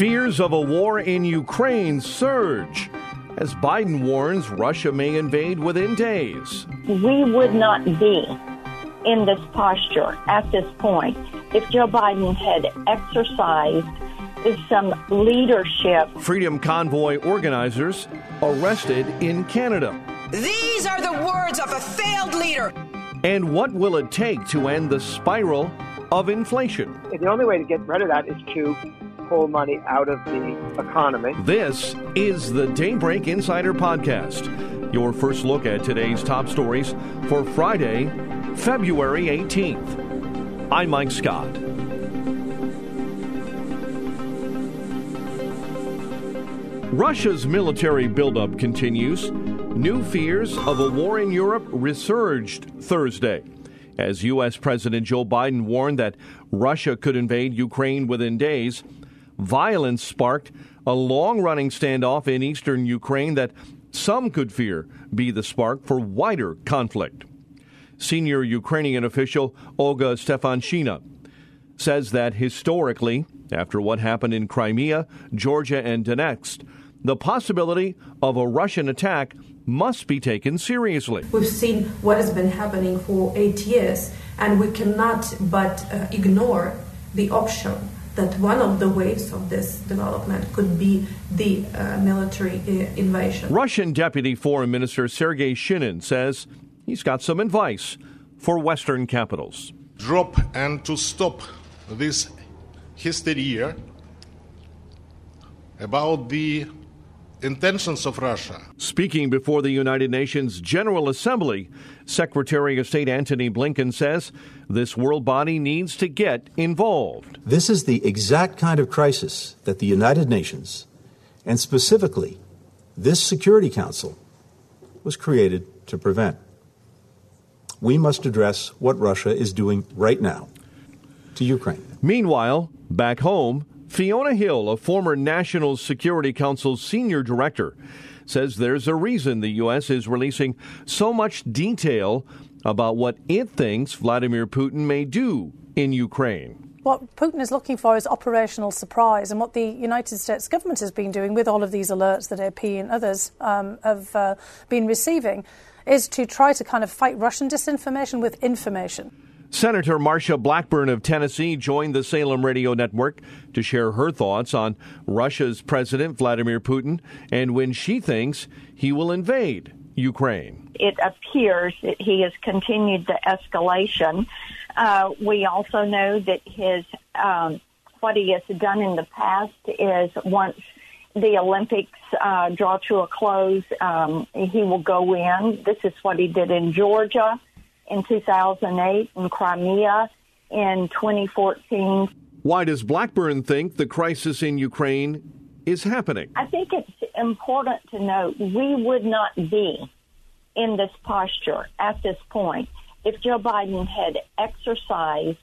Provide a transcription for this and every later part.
Fears of a war in Ukraine surge as Biden warns Russia may invade within days. We would not be in this posture at this point if Joe Biden had exercised some leadership. Freedom Convoy organizers arrested in Canada. These are the words of a failed leader. And what will it take to end the spiral of inflation? The only way to get rid of that is to pull money out of the economy. This is the Daybreak Insider Podcast, your first look at today's top stories for Friday, February 18th. I'm Mike Scott. Russia's military buildup continues. New fears of a war in Europe resurged Thursday as U.S. President Joe Biden warned that Russia could invade Ukraine within days. Violence sparked a long running standoff in eastern Ukraine that some could fear be the spark for wider conflict. Senior Ukrainian official Olga Stefanishyna says that historically, after what happened in Crimea, Georgia, and Donetsk, the possibility of a Russian attack must be taken seriously. We've seen what has been happening for eight years, and we cannot but uh, ignore the option that one of the waves of this development could be the uh, military uh, invasion. Russian Deputy Foreign Minister Sergei Shinin says he's got some advice for Western capitals. Drop and to stop this hysteria about the intentions of Russia. Speaking before the United Nations General Assembly, Secretary of State Antony Blinken says this world body needs to get involved. This is the exact kind of crisis that the United Nations, and specifically this Security Council, was created to prevent. We must address what Russia is doing right now to Ukraine. Meanwhile, back home, Fiona Hill, a former National Security Council senior director, says there's a reason the U.S. is releasing so much detail about what it thinks Vladimir Putin may do in Ukraine. What Putin is looking for is operational surprise, and what the United States government has been doing with all of these alerts that AP and others um, have uh, been receiving is to try to kind of fight Russian disinformation with information. Senator Marsha Blackburn of Tennessee joined the Salem Radio Network to share her thoughts on Russia's President Vladimir Putin and when she thinks he will invade Ukraine. It appears that he has continued the escalation. Uh, we also know that his um, what he has done in the past is once the Olympics uh, draw to a close, um, he will go in. This is what he did in Georgia in 2008 in Crimea in 2014. Why does Blackburn think the crisis in Ukraine is happening? I think it's important to note we would not be in this posture at this point if Joe Biden had exercised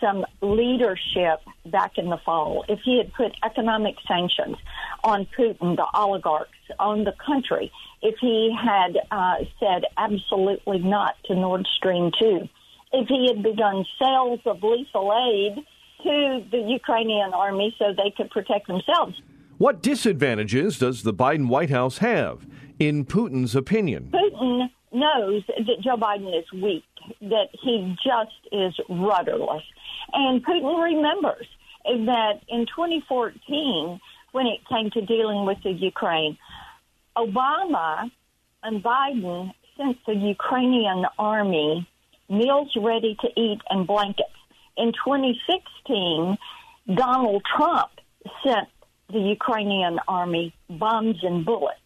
some leadership back in the fall, if he had put economic sanctions on Putin, the oligarchs, on the country, if he had uh, said absolutely not to Nord Stream 2, if he had begun sales of lethal aid to the Ukrainian army so they could protect themselves. What disadvantages does the Biden White House have, in Putin's opinion? Putin knows that Joe Biden is weak, that he just is rudderless. And Putin remembers that in 2014, when it came to dealing with the Ukraine, Obama and Biden sent the Ukrainian army meals ready to eat and blankets. In 2016, Donald Trump sent the Ukrainian army bombs and bullets.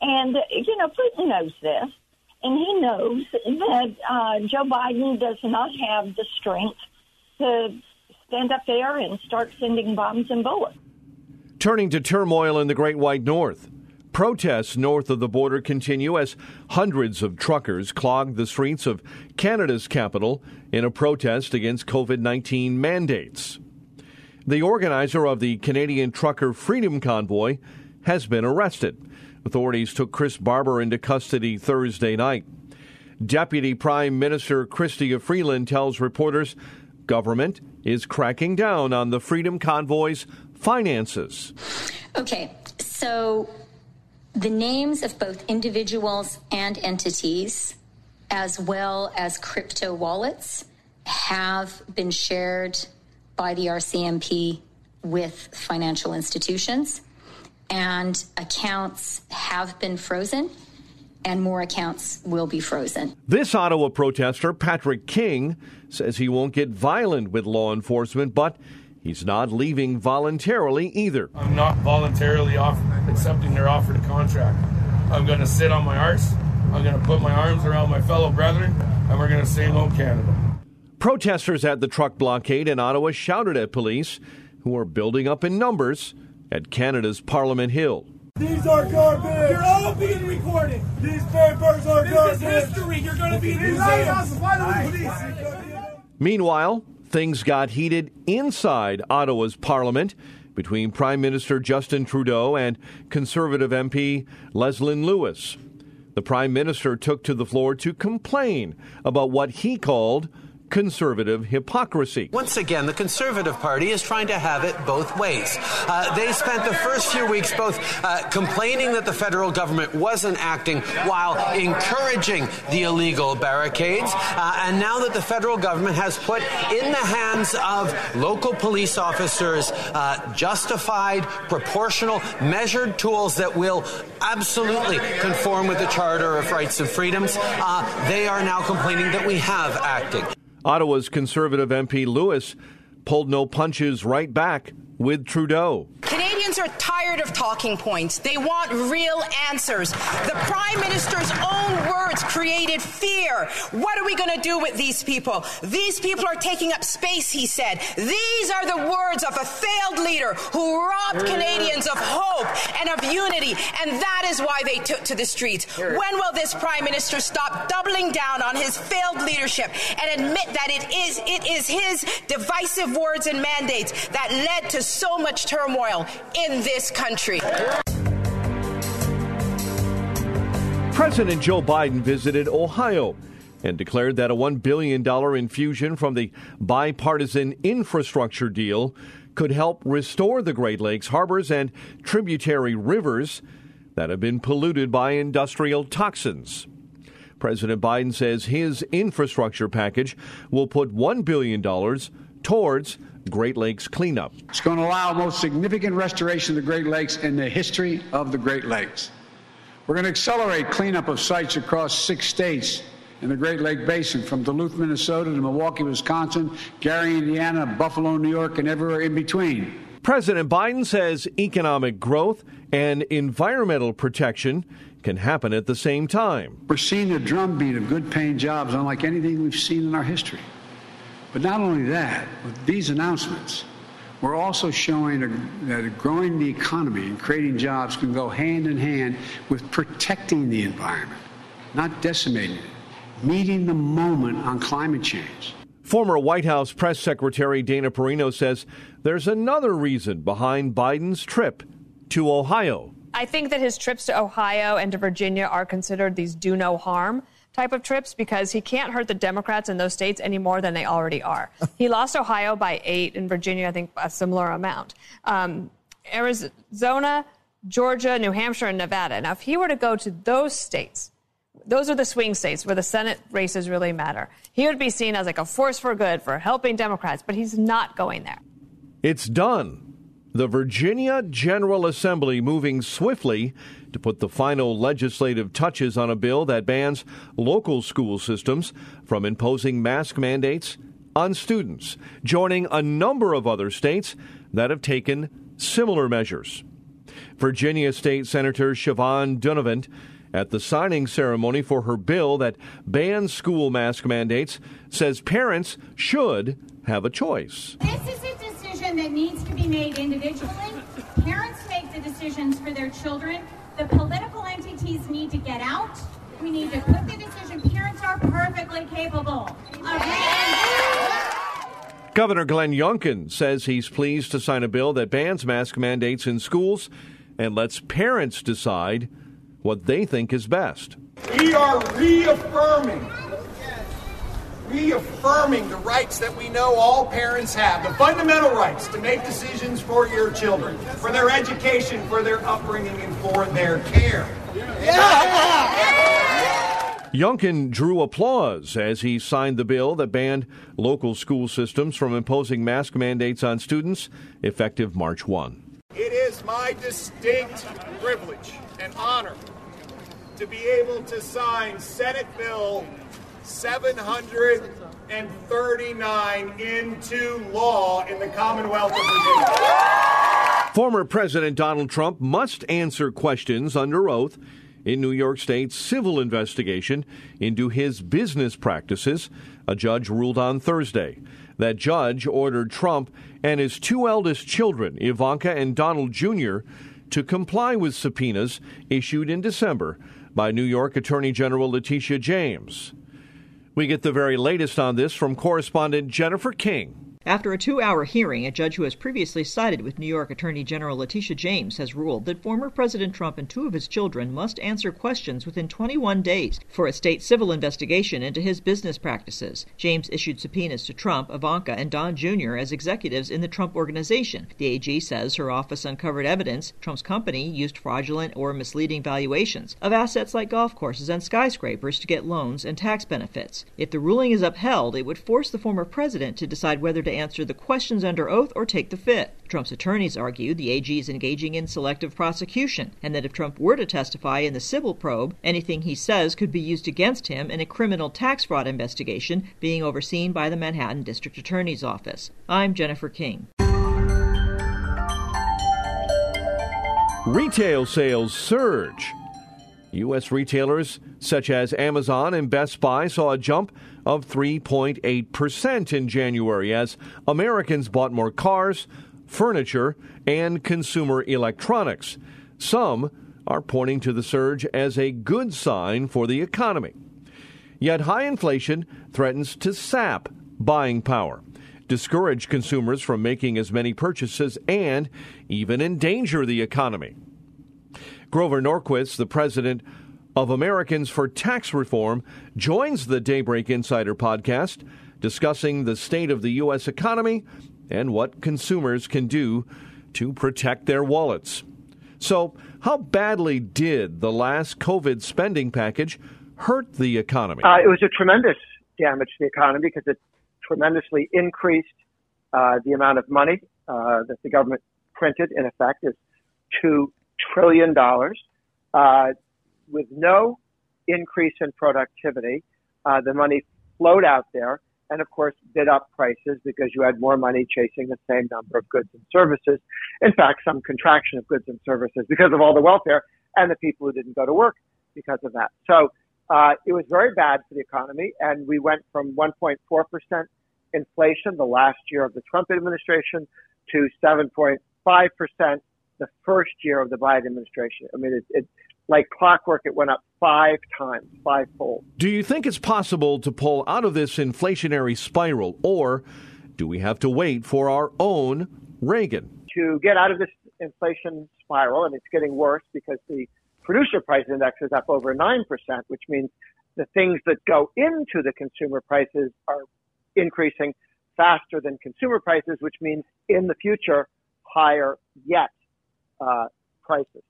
And, you know, Putin knows this. And he knows that uh, Joe Biden does not have the strength to stand up there and start sending bombs and bullets. Turning to turmoil in the Great White North. Protests north of the border continue as hundreds of truckers clog the streets of Canada's capital in a protest against COVID 19 mandates. The organizer of the Canadian Trucker Freedom Convoy has been arrested. Authorities took Chris Barber into custody Thursday night. Deputy Prime Minister Chrystia Freeland tells reporters government is cracking down on the Freedom Convoy's finances. Okay, so the names of both individuals and entities, as well as crypto wallets, have been shared by the RCMP with financial institutions, and accounts have been frozen. And more accounts will be frozen. This Ottawa protester, Patrick King, says he won't get violent with law enforcement, but He's not leaving voluntarily either. I'm not voluntarily off accepting their offer to contract. I'm going to sit on my arse. I'm going to put my arms around my fellow brethren, and we're going to say no Canada. Protesters at the truck blockade in Ottawa shouted at police, who are building up in numbers at Canada's Parliament Hill. These are garbage. You're all being recorded. These papers are this garbage. This is history. You're going to be in museum. Meanwhile, things got heated inside Ottawa's parliament between Prime Minister Justin Trudeau and Conservative MP Leslyn Lewis. The Prime Minister took to the floor to complain about what he called conservative hypocrisy. Once again, the Conservative Party is trying to have it both ways. Uh, they spent the first few weeks both uh, complaining that the federal government wasn't acting while encouraging the illegal barricades, uh, and now that the federal government has put in the hands of local police officers uh, justified, proportional, measured tools that will absolutely conform with the Charter of Rights and Freedoms, uh, they are now complaining that we have acting. Ottawa's Conservative MP Lewis pulled no punches right back with Trudeau. Canadians are tired of talking points. They want real answers. The Prime Minister's own words created fear. What are we going to do with these people? These people are taking up space, he said. These are the words of a failed leader who robbed Canadians of hope and of unity, and that is why they took to the streets. When will this Prime Minister stop doubling down on his failed leadership and admit that it is it is his divisive words and mandates that led to so much turmoil in this country. President Joe Biden visited Ohio and declared that a $1 billion infusion from the bipartisan infrastructure deal could help restore the Great Lakes harbors and tributary rivers that have been polluted by industrial toxins. President Biden says his infrastructure package will put $1 billion towards Great Lakes cleanup. It's going to allow most significant restoration of the Great Lakes in the history of the Great Lakes. We're going to accelerate cleanup of sites across six states in the Great Lake Basin, from Duluth, Minnesota to Milwaukee, Wisconsin, Gary, Indiana, Buffalo, New York, and everywhere in between. President Biden says economic growth and environmental protection can happen at the same time. We're seeing a drumbeat of good paying jobs unlike anything we've seen in our history. But not only that, with these announcements, we're also showing a, that growing the economy and creating jobs can go hand in hand with protecting the environment, not decimating it, meeting the moment on climate change. Former White House press secretary Dana Perino says there's another reason behind Biden's trip to Ohio. I think that his trips to Ohio and to Virginia are considered these do no harm type of trips because he can't hurt the Democrats in those states any more than they already are. he lost Ohio by eight, and Virginia, I think, a similar amount. Um, Arizona, Georgia, New Hampshire, and Nevada. Now, if he were to go to those states, those are the swing states where the Senate races really matter. He would be seen as like a force for good for helping Democrats, but he's not going there. It's done. The Virginia General Assembly moving swiftly to put the final legislative touches on a bill that bans local school systems from imposing mask mandates on students, joining a number of other states that have taken similar measures. Virginia State Senator Siobhan Dunnavant at the signing ceremony for her bill that bans school mask mandates says parents should have a choice. This is a decision that needs to be made individually. Parents make the decisions for their children. The political entities need to get out. We need to put the decision. Parents are perfectly capable of Governor Glenn Youngkin says he's pleased to sign a bill that bans mask mandates in schools and lets parents decide what they think is best. We are reaffirming, reaffirming the rights that we know all parents have, the fundamental rights to make decisions for your children, for their education, for their upbringing, and for their care. Yeah. Youngkin drew applause as he signed the bill that banned local school systems from imposing mask mandates on students effective March 1. It is my distinct privilege and honor to be able to sign Senate Bill 739 into law in the Commonwealth of Virginia. Former President Donald Trump must answer questions under oath in New York State's civil investigation into his business practices, a judge ruled on Thursday. That judge ordered Trump and his two eldest children, Ivanka and Donald Jr., to comply with subpoenas issued in December by New York Attorney General Letitia James. We get the very latest on this from correspondent Jennifer King. After a two hour hearing, a judge who has previously sided with New York Attorney General Letitia James has ruled that former President Trump and two of his children must answer questions within 21 days for a state civil investigation into his business practices. James issued subpoenas to Trump, Ivanka, and Don Jr. as executives in the Trump Organization. The AG says her office uncovered evidence Trump's company used fraudulent or misleading valuations of assets like golf courses and skyscrapers to get loans and tax benefits. If the ruling is upheld, it would force the former president to decide whether to answer the questions under oath or take the fifth. Trump's attorneys argue the AG is engaging in selective prosecution, and that if Trump were to testify in the civil probe, anything he says could be used against him in a criminal tax fraud investigation being overseen by the Manhattan District Attorney's Office. I'm Jennifer King. Retail sales surge. U.S. retailers such as Amazon and Best Buy saw a jump of 3.8% in January as Americans bought more cars, furniture, and consumer electronics. Some are pointing to the surge as a good sign for the economy. Yet high inflation threatens to sap buying power, discourage consumers from making as many purchases, and even endanger the economy. Grover Norquist, the president of Americans for Tax Reform, joins the Daybreak Insider podcast discussing the state of the U.S. economy and what consumers can do to protect their wallets. So, how badly did the last COVID spending package hurt the economy? Uh, it was a tremendous damage to the economy because it tremendously increased uh, the amount of money uh, that the government printed. In effect, is two trillion dollars. Uh, with no increase in productivity. Uh, the money flowed out there and of course bid up prices because you had more money chasing the same number of goods and services. In fact, some contraction of goods and services because of all the welfare and the people who didn't go to work because of that. So uh, it was very bad for the economy, and we went from 1.4 percent inflation the last year of the Trump administration to 7.5 percent the first year of the Biden administration. I mean, it, it like clockwork, it went up five times, fivefold. Do you think it's possible to pull out of this inflationary spiral, or do we have to wait for our own Reagan? To get out of this inflation spiral, and it's getting worse because the producer price index is up over 9%, which means the things that go into the consumer prices are increasing faster than consumer prices, which means in the future, higher yet uh, prices.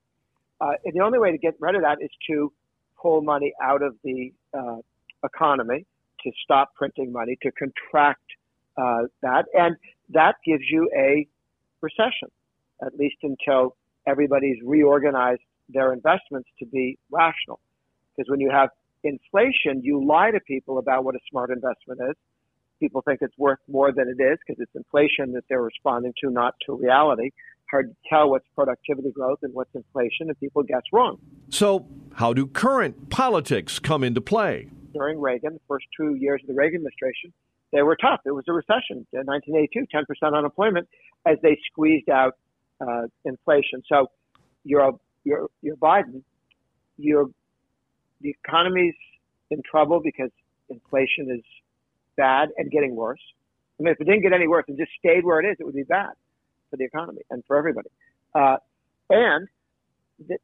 Uh, and the only way to get rid of that is to pull money out of the uh, economy, to stop printing money, to contract uh, that, and that gives you a recession, at least until everybody's reorganized their investments to be rational. Because when you have inflation, you lie to people about what a smart investment is. People think it's worth more than it is because it's inflation that they're responding to, not to reality hard to tell what's productivity growth and what's inflation, and people guess wrong. So, how do current politics come into play? During Reagan, the first two years of the Reagan administration, they were tough. It was a recession in 1982, 10% unemployment as they squeezed out uh, inflation. So you're, you're, you're Biden, you're, the economy's in trouble because inflation is bad and getting worse. I mean, if it didn't get any worse and just stayed where it is, it would be bad for the economy and for everybody. Uh, and th-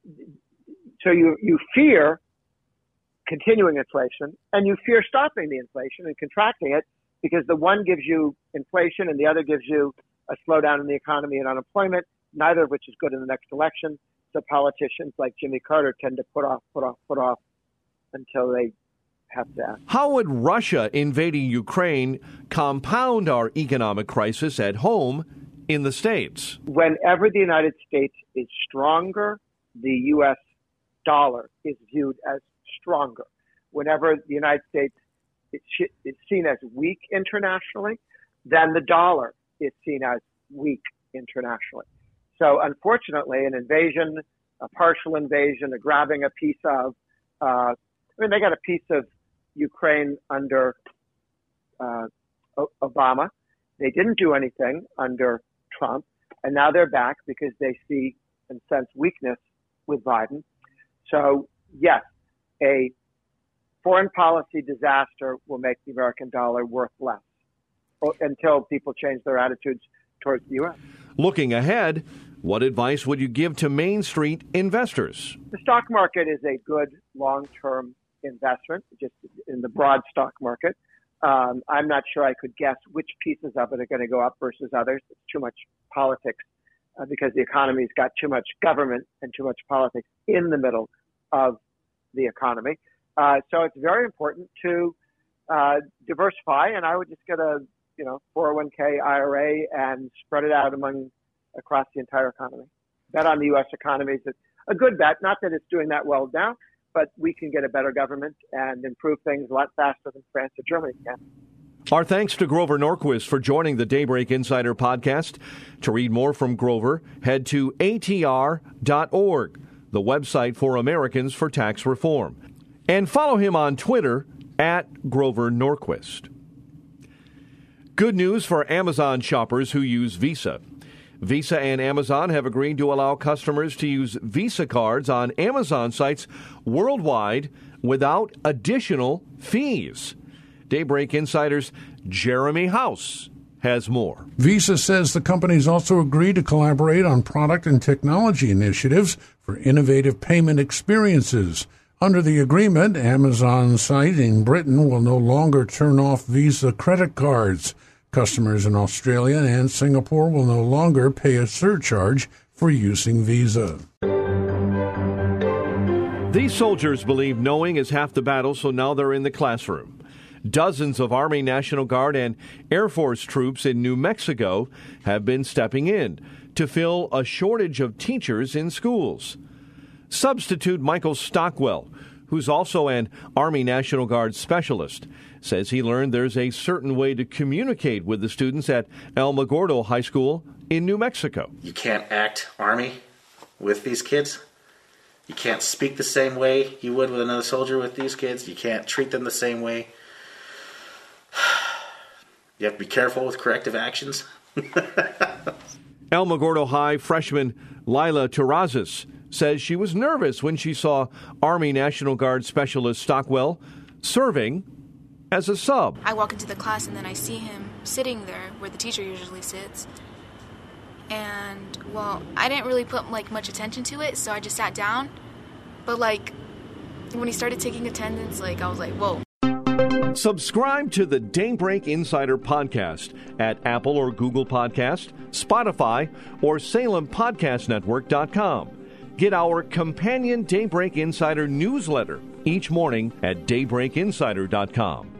so you, you fear continuing inflation and you fear stopping the inflation and contracting it because the one gives you inflation and the other gives you a slowdown in the economy and unemployment, neither of which is good in the next election. So politicians like Jimmy Carter tend to put off, put off, put off until they have to. How would Russia invading Ukraine compound our economic crisis at home in the States? Whenever the United States is stronger, the U.S. dollar is viewed as stronger. Whenever the United States is seen as weak internationally, then the dollar is seen as weak internationally. So unfortunately, an invasion, a partial invasion, a grabbing a piece of, uh, I mean, they got a piece of Ukraine under uh, Obama. They didn't do anything under Trump, and now they're back because they see and sense weakness with Biden. So yes, a foreign policy disaster will make the American dollar worth less until people change their attitudes towards the U.S. Looking ahead, what advice would you give to Main Street investors? The stock market is a good long term investment, just in the broad stock market. Um, I'm not sure I could guess which pieces of it are going to go up versus others. It's too much politics uh, because the economy's got too much government and too much politics in the middle of the economy. Uh, so it's very important to uh, diversify, and I would just get a you know 401k IRA and spread it out among across the entire economy. Bet on the U.S. economy is a good bet. Not that it's doing that well now, but we can get a better government and improve things a lot faster than France or Germany can. Our thanks to Grover Norquist for joining the Daybreak Insider podcast. To read more from Grover, head to atr.org, the website for Americans for Tax Reform, and follow him on Twitter at Grover Norquist. Good news for Amazon shoppers who use Visa. Visa and Amazon have agreed to allow customers to use Visa cards on Amazon sites worldwide without additional fees. Daybreak Insider's Jeremy House has more. Visa says the companies also agreed to collaborate on product and technology initiatives for innovative payment experiences. Under the agreement, Amazon's site in Britain will no longer turn off Visa credit cards. Customers in Australia and Singapore will no longer pay a surcharge for using Visa. These soldiers believe knowing is half the battle, so now they're in the classroom. Dozens of Army, National Guard, and Air Force troops in New Mexico have been stepping in to fill a shortage of teachers in schools. Substitute Michael Stockwell, who's also an Army National Guard specialist, says he learned there's a certain way to communicate with the students at Alamogordo High School in New Mexico. You can't act Army with these kids. You can't speak the same way you would with another soldier with these kids. You can't treat them the same way. You have to be careful with corrective actions. Alamogordo High freshman Lila Terrazas says she was nervous when she saw Army National Guard Specialist Stockwell serving as a sub. I walk into the class and then I see him sitting there where the teacher usually sits. And well, I didn't really put like much attention to it, so I just sat down. But like when he started taking attendance, like I was like, "Whoa." Subscribe to the Daybreak Insider podcast at Apple or Google Podcast, Spotify, or SalemPodcastNetwork.com. Get our companion Daybreak Insider newsletter each morning at daybreakinsider.com.